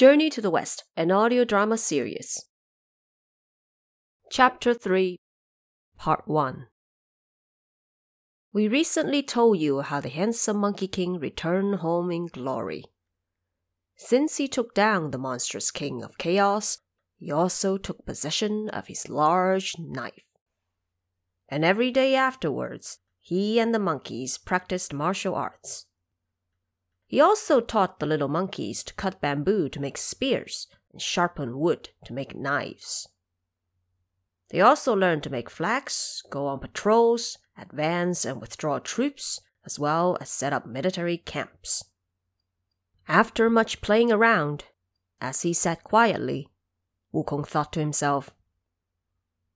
Journey to the West, an audio drama series. Chapter 3, Part 1. We recently told you how the handsome Monkey King returned home in glory. Since he took down the monstrous King of Chaos, he also took possession of his large knife. And every day afterwards, he and the monkeys practiced martial arts. He also taught the little monkeys to cut bamboo to make spears and sharpen wood to make knives. They also learned to make flags, go on patrols, advance and withdraw troops, as well as set up military camps. After much playing around, as he sat quietly, Wukong thought to himself,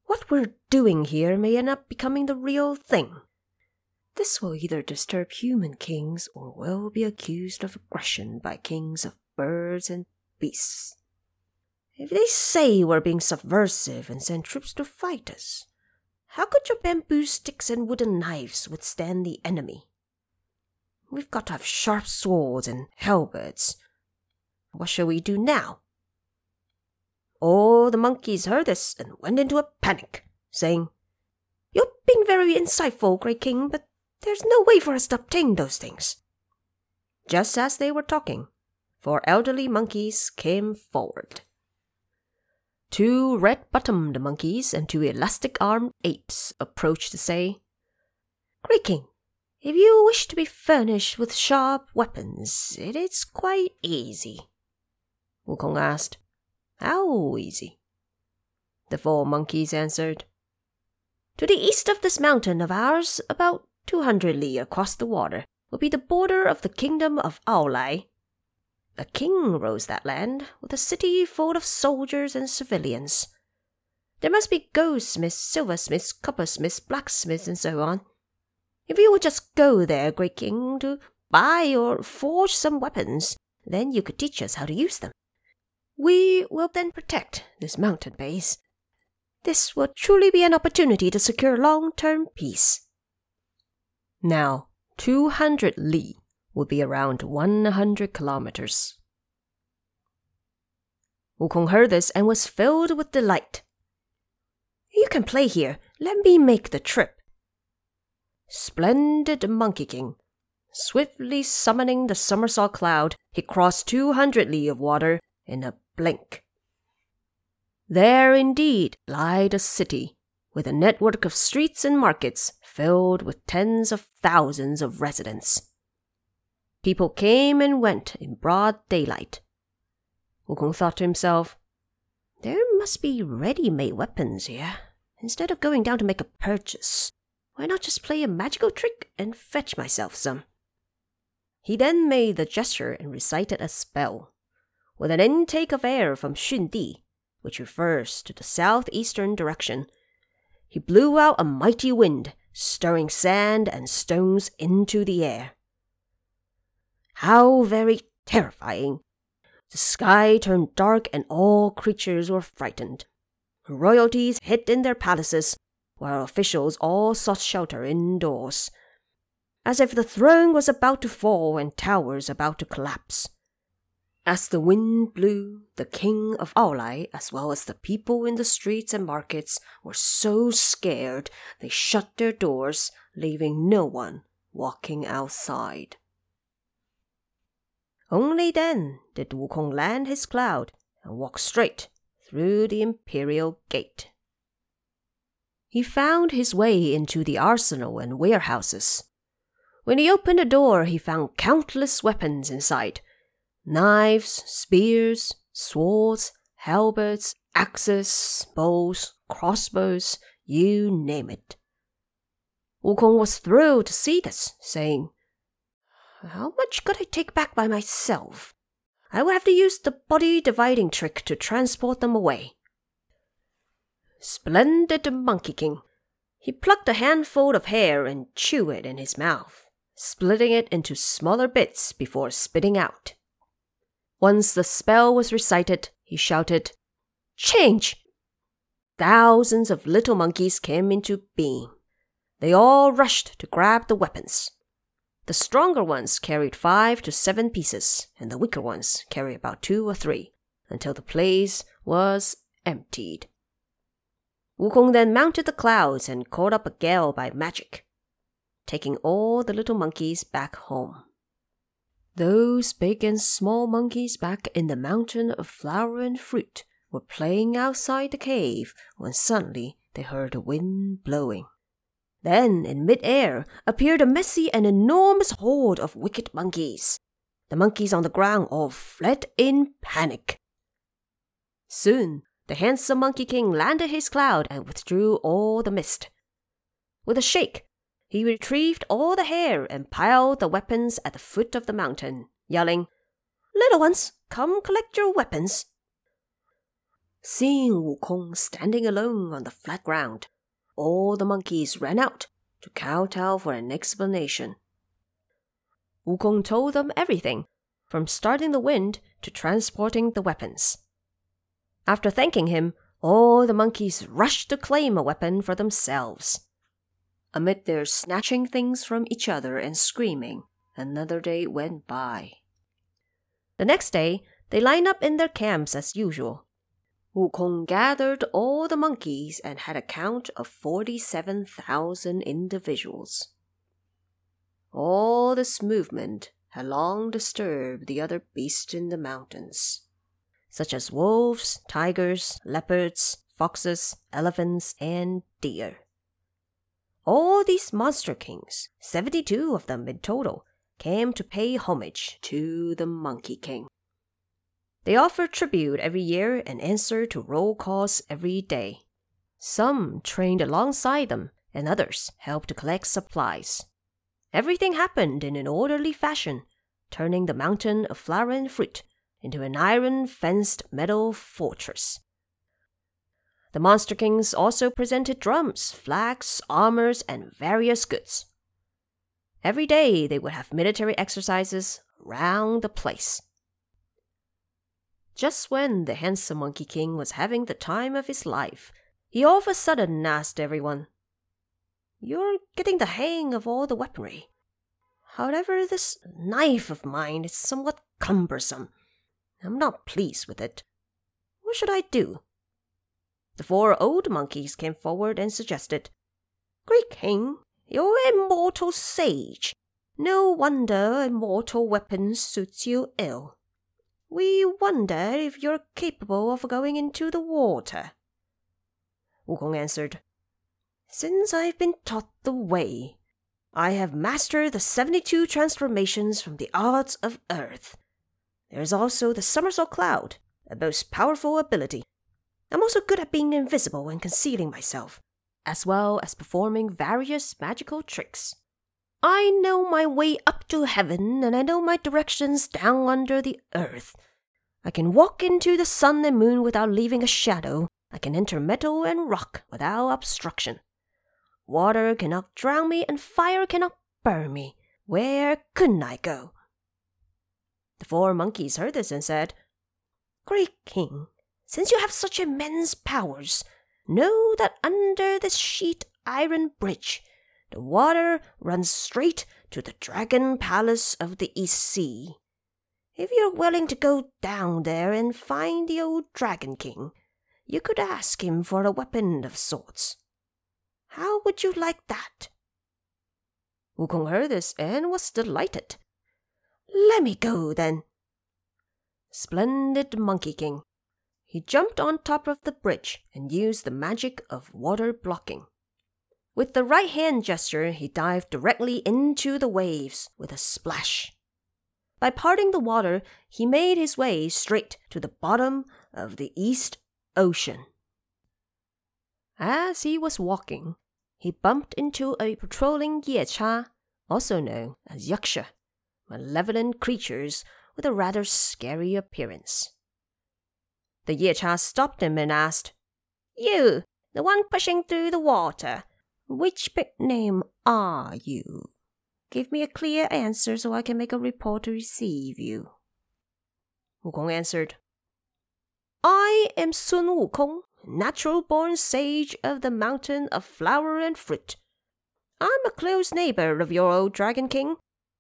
What we're doing here may end up becoming the real thing. This will either disturb human kings or will be accused of aggression by kings of birds and beasts. If they say we're being subversive and send troops to fight us, how could your bamboo sticks and wooden knives withstand the enemy? We've got to have sharp swords and halberds. What shall we do now? All the monkeys heard this and went into a panic, saying, You're being very insightful, Great King, but there's no way for us to obtain those things. Just as they were talking, four elderly monkeys came forward. Two red bottomed monkeys and two elastic armed apes approached to say, Great King, if you wish to be furnished with sharp weapons, it is quite easy. Wukong asked, How easy? The four monkeys answered, To the east of this mountain of ours, about two hundred li across the water, will be the border of the kingdom of Aolai. A king rules that land, with a city full of soldiers and civilians. There must be goldsmiths, silversmiths, coppersmiths, blacksmiths, and so on. If you would just go there, great king, to buy or forge some weapons, then you could teach us how to use them. We will then protect this mountain base. This will truly be an opportunity to secure long term peace. Now, 200 li would be around 100 kilometers. Wukong heard this and was filled with delight. You can play here. Let me make the trip, Splendid Monkey King. Swiftly summoning the somersault cloud, he crossed two hundred li of water in a blink. There indeed lay the city, with a network of streets and markets filled with tens of thousands of residents. People came and went in broad daylight. Wukong thought to himself, There must be ready made weapons here. Instead of going down to make a purchase, why not just play a magical trick and fetch myself some? He then made the gesture and recited a spell. With an intake of air from Xundi, which refers to the southeastern direction, he blew out a mighty wind, stirring sand and stones into the air. How very terrifying! The sky turned dark and all creatures were frightened. Royalties hid in their palaces, while officials all sought shelter indoors, as if the throne was about to fall and towers about to collapse. As the wind blew, the king of Aolai, as well as the people in the streets and markets, were so scared they shut their doors, leaving no one walking outside. Only then did Wukong land his cloud and walk straight through the imperial gate. He found his way into the arsenal and warehouses. When he opened the door, he found countless weapons inside knives, spears, swords, halberds, axes, bows, crossbows, you name it. Wukong was thrilled to see this, saying, How much could I take back by myself? I would have to use the body dividing trick to transport them away. Splendid Monkey King. He plucked a handful of hair and chewed it in his mouth, splitting it into smaller bits before spitting out. Once the spell was recited, he shouted, Change! Thousands of little monkeys came into being. They all rushed to grab the weapons. The stronger ones carried five to seven pieces, and the weaker ones carried about two or three, until the place was emptied. Wukong then mounted the clouds and caught up a gale by magic, taking all the little monkeys back home. Those big and small monkeys back in the mountain of flower and fruit were playing outside the cave when suddenly they heard a wind blowing. Then, in mid-air, appeared a messy and enormous horde of wicked monkeys. The monkeys on the ground all fled in panic. Soon, the handsome Monkey King landed his cloud and withdrew all the mist. With a shake, he retrieved all the hair and piled the weapons at the foot of the mountain, yelling, Little ones, come collect your weapons. Seeing Wukong standing alone on the flat ground, all the monkeys ran out to kowtow for an explanation. Wukong told them everything, from starting the wind to transporting the weapons. After thanking him, all the monkeys rushed to claim a weapon for themselves. Amid their snatching things from each other and screaming, another day went by. The next day, they lined up in their camps as usual, Wukong gathered all the monkeys and had a count of 47,000 individuals. All this movement had long disturbed the other beasts in the mountains, such as wolves, tigers, leopards, foxes, elephants, and deer. All these monster kings, 72 of them in total, came to pay homage to the Monkey King. They offer tribute every year and answer to roll calls every day. Some trained alongside them, and others helped to collect supplies. Everything happened in an orderly fashion, turning the mountain of flower and fruit into an iron fenced metal fortress. The Monster Kings also presented drums, flags, armors, and various goods. Every day they would have military exercises round the place. Just when the handsome Monkey King was having the time of his life, he all of a sudden asked everyone, You're getting the hang of all the weaponry. However, this knife of mine is somewhat cumbersome. I'm not pleased with it. What should I do? The four old monkeys came forward and suggested, Great King, you're immortal sage. No wonder immortal weapons suits you ill. We wonder if you're capable of going into the water. Wukong answered, Since I've been taught the way, I have mastered the 72 transformations from the arts of earth. There is also the somersault cloud, a most powerful ability. I'm also good at being invisible and concealing myself, as well as performing various magical tricks. I know my way up to heaven, and I know my directions down under the earth. I can walk into the sun and moon without leaving a shadow. I can enter metal and rock without obstruction. Water cannot drown me, and fire cannot burn me. Where couldn't I go? The four monkeys heard this and said, Great king, since you have such immense powers, know that under this sheet iron bridge the water runs straight to the dragon palace of the East Sea. If you're willing to go down there and find the old Dragon King, you could ask him for a weapon of sorts. How would you like that? Wukong heard this and was delighted. Let me go then. Splendid Monkey King. He jumped on top of the bridge and used the magic of water blocking. With the right hand gesture, he dived directly into the waves with a splash. By parting the water, he made his way straight to the bottom of the East Ocean. As he was walking, he bumped into a patrolling Yecha, also known as Yaksha, malevolent creatures with a rather scary appearance. The Yecha stopped him and asked, You, the one pushing through the water, which big name are you? Give me a clear answer so I can make a report to receive you. Wukong answered, I am Sun Wukong, natural born sage of the mountain of flower and fruit. I'm a close neighbor of your old Dragon King.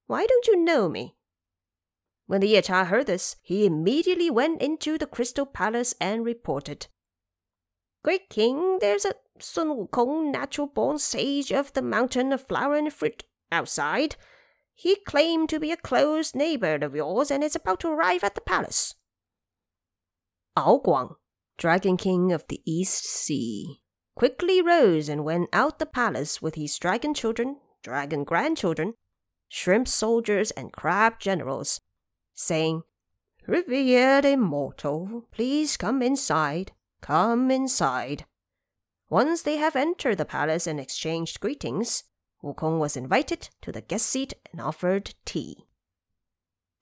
Why don't you know me? When the Yecha heard this, he immediately went into the crystal palace and reported. Great king, there's a Sun Wukong, natural born sage of the mountain of flower and fruit, outside. He claimed to be a close neighbor of yours and is about to arrive at the palace. Ao Guang, Dragon King of the East Sea, quickly rose and went out the palace with his dragon children, dragon grandchildren, shrimp soldiers, and crab generals, saying, Revered immortal, please come inside, come inside. Once they have entered the palace and exchanged greetings, Wukong was invited to the guest seat and offered tea.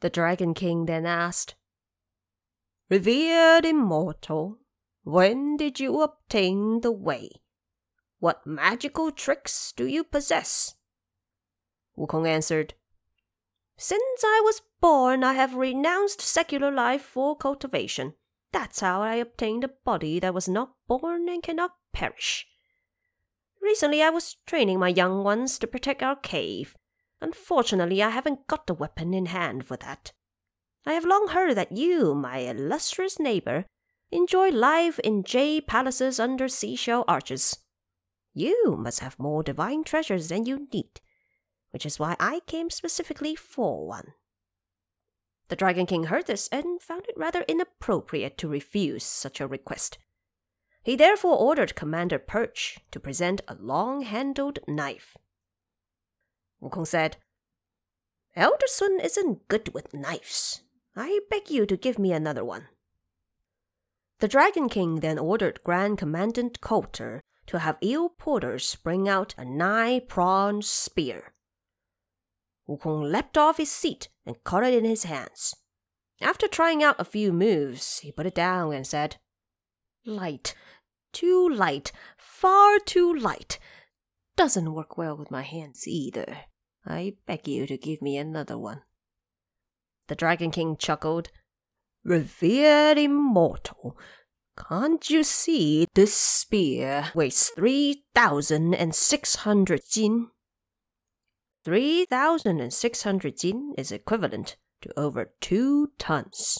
The Dragon King then asked, Revered immortal, when did you obtain the way? What magical tricks do you possess? Wukong answered, Since I was born, I have renounced secular life for cultivation. That's how I obtained a body that was not born and cannot perish. Recently, I was training my young ones to protect our cave. Unfortunately, I haven't got the weapon in hand for that. I have long heard that you, my illustrious neighbor, enjoy life in jade palaces under seashell arches. You must have more divine treasures than you need, which is why I came specifically for one. The Dragon King heard this and found it rather inappropriate to refuse such a request. He therefore ordered Commander Perch to present a long handled knife. Wukong said, Elder Sun isn't good with knives. I beg you to give me another one. The Dragon King then ordered Grand Commandant Culter to have eel porters bring out a nine pronged spear. Wukong leapt off his seat and caught it in his hands. After trying out a few moves, he put it down and said, Light, too light, far too light. Doesn't work well with my hands either. I beg you to give me another one. The Dragon King chuckled Revered immortal, can't you see this spear weighs 3,600 jin? 3,600 jin is equivalent to over two tons.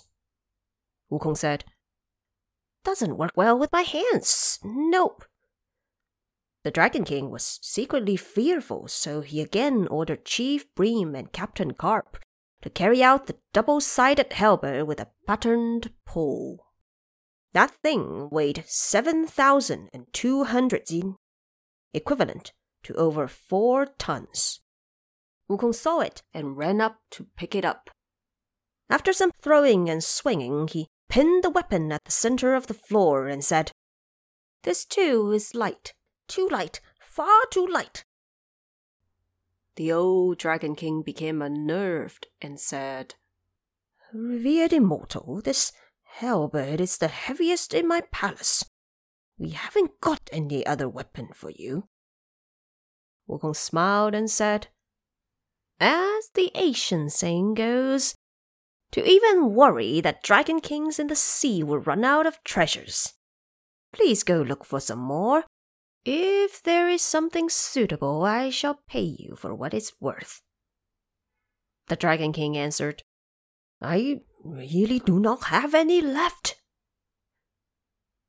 Wukong said, Doesn't work well with my hands. Nope. The Dragon King was secretly fearful, so he again ordered Chief Bream and Captain Carp to carry out the double sided halberd with a patterned pole. That thing weighed 7,200 jin, equivalent to over four tons. Wukong saw it and ran up to pick it up. After some throwing and swinging, he pinned the weapon at the center of the floor and said, This too is light, too light, far too light. The old Dragon King became unnerved and said, Revered immortal, this halberd is the heaviest in my palace. We haven't got any other weapon for you. Wukong smiled and said, As the Asian saying goes, to even worry that dragon kings in the sea will run out of treasures. Please go look for some more if there is something suitable, I shall pay you for what it's worth. The Dragon King answered, I really do not have any left.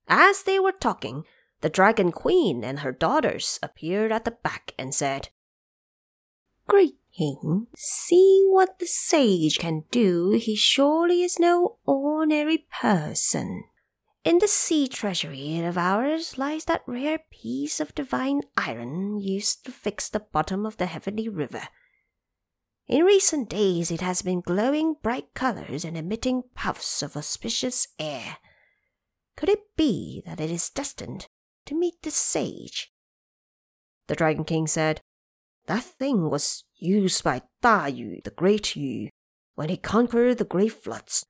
As they were talking, the Dragon Queen and her daughters appeared at the back and said, Great King, seeing what the sage can do, he surely is no ordinary person. In the sea treasury of ours lies that rare piece of divine iron used to fix the bottom of the heavenly river. In recent days it has been glowing bright colors and emitting puffs of auspicious air. Could it be that it is destined to meet the sage? The Dragon King said, That thing was used by Da Yu, the great Yu, when he conquered the great floods.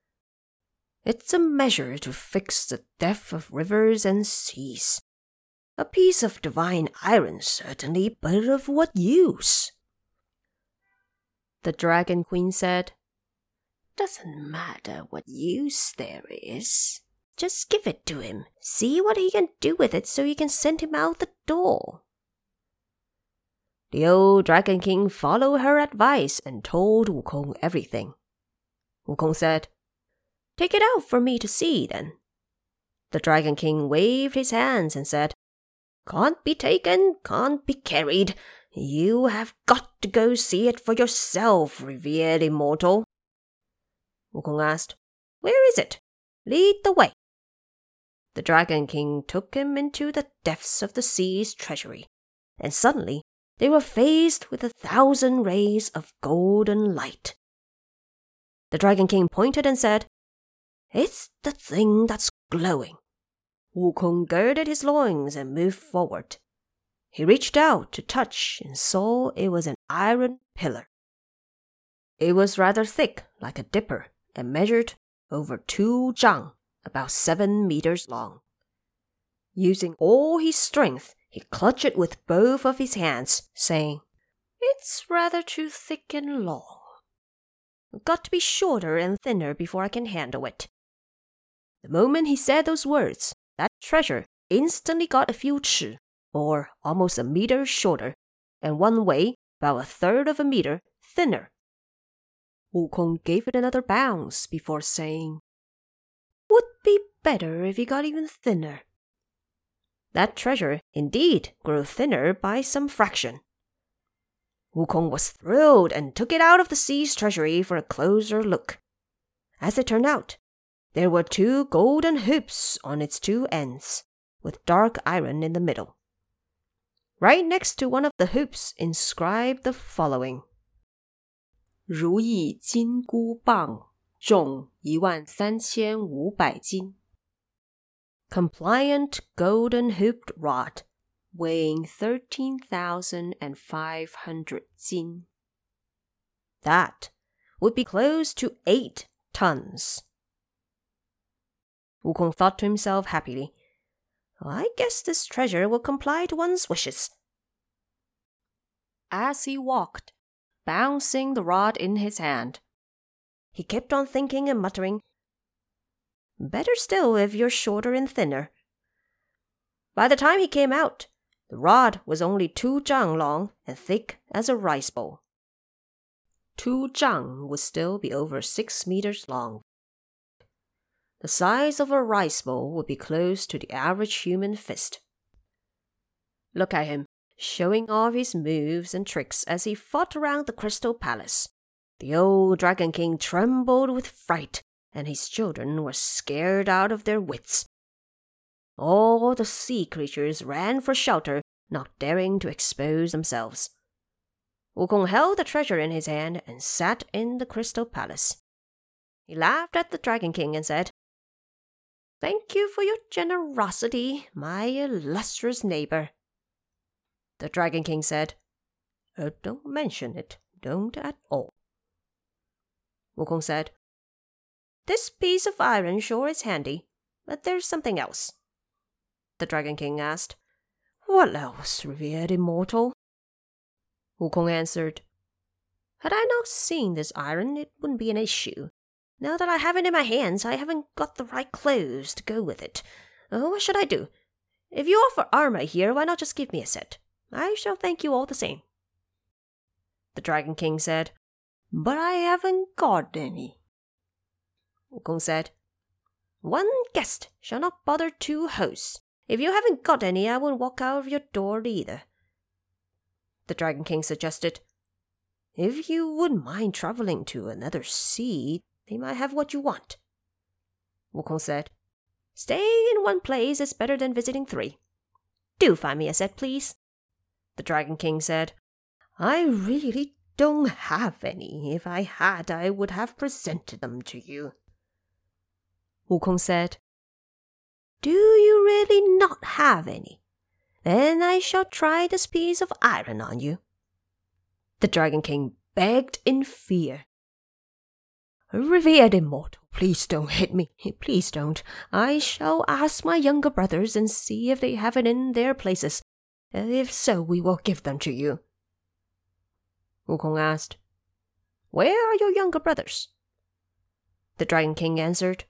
It's a measure to fix the depth of rivers and seas. A piece of divine iron, certainly, but of what use? The Dragon Queen said, Doesn't matter what use there is. Just give it to him. See what he can do with it so you can send him out the door. The old Dragon King followed her advice and told Wukong everything. Wukong said, Take it out for me to see, then. The Dragon King waved his hands and said, Can't be taken, can't be carried. You have got to go see it for yourself, revered immortal. Wukong asked, Where is it? Lead the way. The Dragon King took him into the depths of the sea's treasury, and suddenly they were faced with a thousand rays of golden light. The Dragon King pointed and said, It's the thing that's glowing. Wukong girded his loins and moved forward. He reached out to touch and saw it was an iron pillar. It was rather thick, like a dipper, and measured over two zhang, about seven meters long. Using all his strength, he clutched it with both of his hands, saying, It's rather too thick and long. Got to be shorter and thinner before I can handle it. The moment he said those words, that treasure instantly got a few chi, or almost a meter shorter, and one way about a third of a meter thinner. Wu Wukong gave it another bounce before saying, Would be better if it got even thinner That treasure indeed grew thinner by some fraction. Wukong was thrilled and took it out of the sea's treasury for a closer look. As it turned out, there were two golden hoops on its two ends, with dark iron in the middle. Right next to one of the hoops inscribed the following 如意金箍棒，重一万三千五百斤。 Compliant golden hooped rod, weighing thirteen thousand and five hundred jin. That would be close to eight tons. Wukong thought to himself happily, I guess this treasure will comply to one's wishes. As he walked, bouncing the rod in his hand, he kept on thinking and muttering, Better still if you're shorter and thinner. By the time he came out, the rod was only two zhang long and thick as a rice bowl. Two zhang would still be over six meters long. The size of a rice bowl would be close to the average human fist. Look at him, showing off his moves and tricks as he fought around the Crystal Palace. The old Dragon King trembled with fright, and his children were scared out of their wits. All the sea creatures ran for shelter, not daring to expose themselves. Wukong held the treasure in his hand and sat in the Crystal Palace. He laughed at the Dragon King and said, Thank you for your generosity, my illustrious neighbor. The Dragon King said, oh, Don't mention it, don't at all. Wukong said, This piece of iron sure is handy, but there's something else. The Dragon King asked, What else, revered immortal? Wukong answered, Had I not seen this iron, it wouldn't be an issue. Now that I have it in my hands, I haven't got the right clothes to go with it. Oh, what should I do? If you offer armor here, why not just give me a set? I shall thank you all the same. The Dragon King said, But I haven't got any. Wukong said, One guest shall not bother two hosts. If you haven't got any, I won't walk out of your door either. The Dragon King suggested, If you wouldn't mind traveling to another sea, they might have what you want. Wukong said, Staying in one place is better than visiting three. Do find me a set, please. The Dragon King said, I really don't have any. If I had, I would have presented them to you. Wukong said, Do you really not have any? Then I shall try this piece of iron on you. The Dragon King begged in fear. Revered immortal, please don't hit me. Please don't. I shall ask my younger brothers and see if they have it in their places. If so, we will give them to you. Wukong asked, Where are your younger brothers? The Dragon King answered,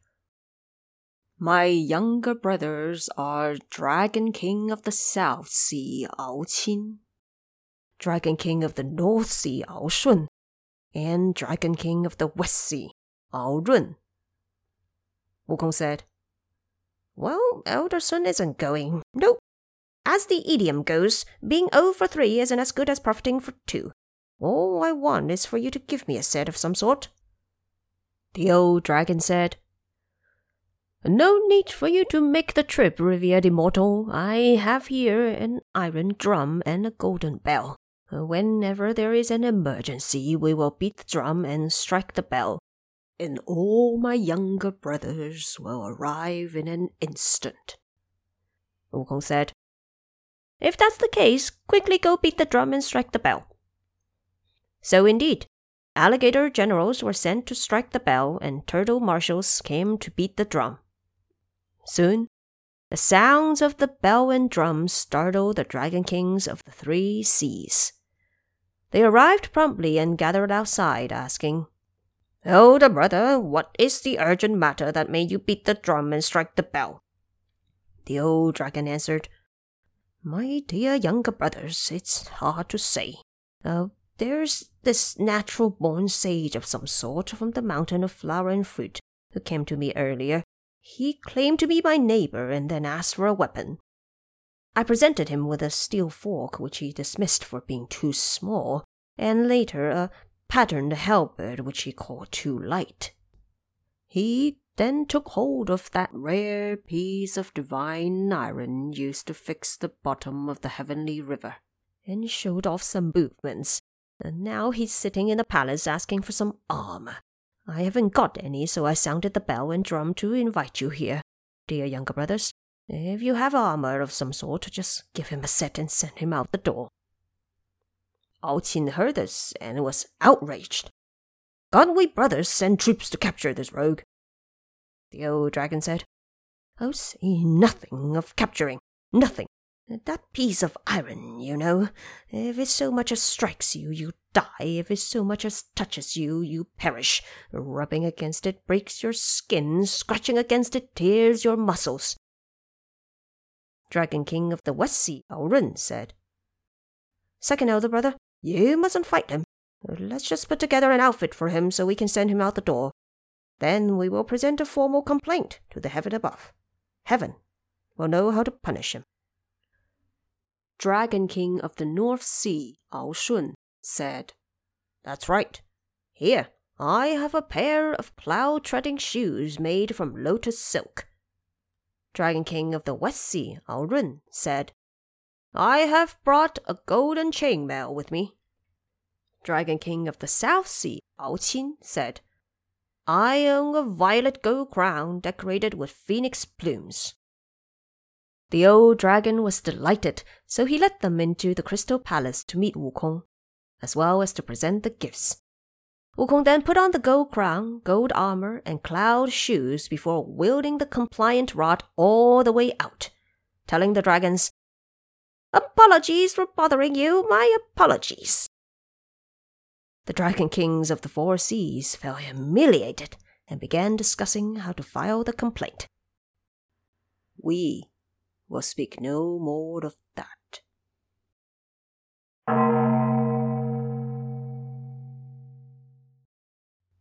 My younger brothers are Dragon King of the South Sea, Ao Qin, Dragon King of the North Sea, Ao Shun, and Dragon King of the West Sea, Ao Run. Wukong said, Well, Elder Sun isn't going. Nope. As the idiom goes, being old for three isn't as good as profiting for two. All I want is for you to give me a set of some sort. The old dragon said, No need for you to make the trip, revered immortal. I have here an iron drum and a golden bell. Whenever there is an emergency, we will beat the drum and strike the bell, and all my younger brothers will arrive in an instant. Wukong said, If that's the case, quickly go beat the drum and strike the bell. So indeed, alligator generals were sent to strike the bell, and turtle marshals came to beat the drum. Soon, the sounds of the bell and drum startled the dragon kings of the three seas. They arrived promptly and gathered outside, asking, Elder brother, what is the urgent matter that made you beat the drum and strike the bell? The old dragon answered, My dear younger brothers, it's hard to say. Uh, there's this natural born sage of some sort from the mountain of flower and fruit who came to me earlier. He claimed to be my neighbor and then asked for a weapon. I presented him with a steel fork, which he dismissed for being too small, and later a patterned halberd, which he called too light. He then took hold of that rare piece of divine iron used to fix the bottom of the heavenly river, and showed off some movements. And now he's sitting in the palace asking for some armor. I haven't got any, so I sounded the bell and drum to invite you here, dear younger brothers. If you have armor of some sort, just give him a set and send him out the door. Ao Qin heard this and was outraged. Can't we brothers send troops to capture this rogue? The old dragon said, Oh, see nothing of capturing, nothing. That piece of iron, you know, if it so much as strikes you, you die. If it so much as touches you, you perish. Rubbing against it breaks your skin, scratching against it tears your muscles. Dragon King of the West Sea, Ao Run, said, Second elder brother, you mustn't fight him. Let's just put together an outfit for him so we can send him out the door. Then we will present a formal complaint to the heaven above. Heaven will know how to punish him. Dragon King of the North Sea, Ao Shun, said, That's right. Here, I have a pair of plough treading shoes made from lotus silk. Dragon King of the West Sea, Ao Run, said, I have brought a golden chainmail with me. Dragon King of the South Sea, Ao Qin, said, I own a violet gold crown decorated with phoenix plumes. The old dragon was delighted, so he led them into the crystal palace to meet Wukong, as well as to present the gifts. Wukong then put on the gold crown, gold armor, and cloud shoes before wielding the compliant rod all the way out, telling the dragons Apologies for bothering you, my apologies. The Dragon Kings of the Four Seas felt humiliated and began discussing how to file the complaint. We will speak no more of that.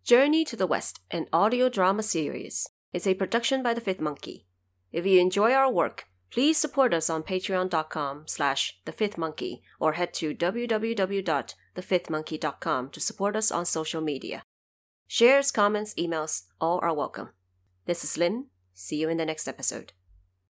Journey to the West, an audio drama series, is a production by The Fifth Monkey. If you enjoy our work, Please support us on patreon.com slash thefifthmonkey or head to www.thefifthmonkey.com to support us on social media. Shares, comments, emails, all are welcome. This is Lynn. See you in the next episode.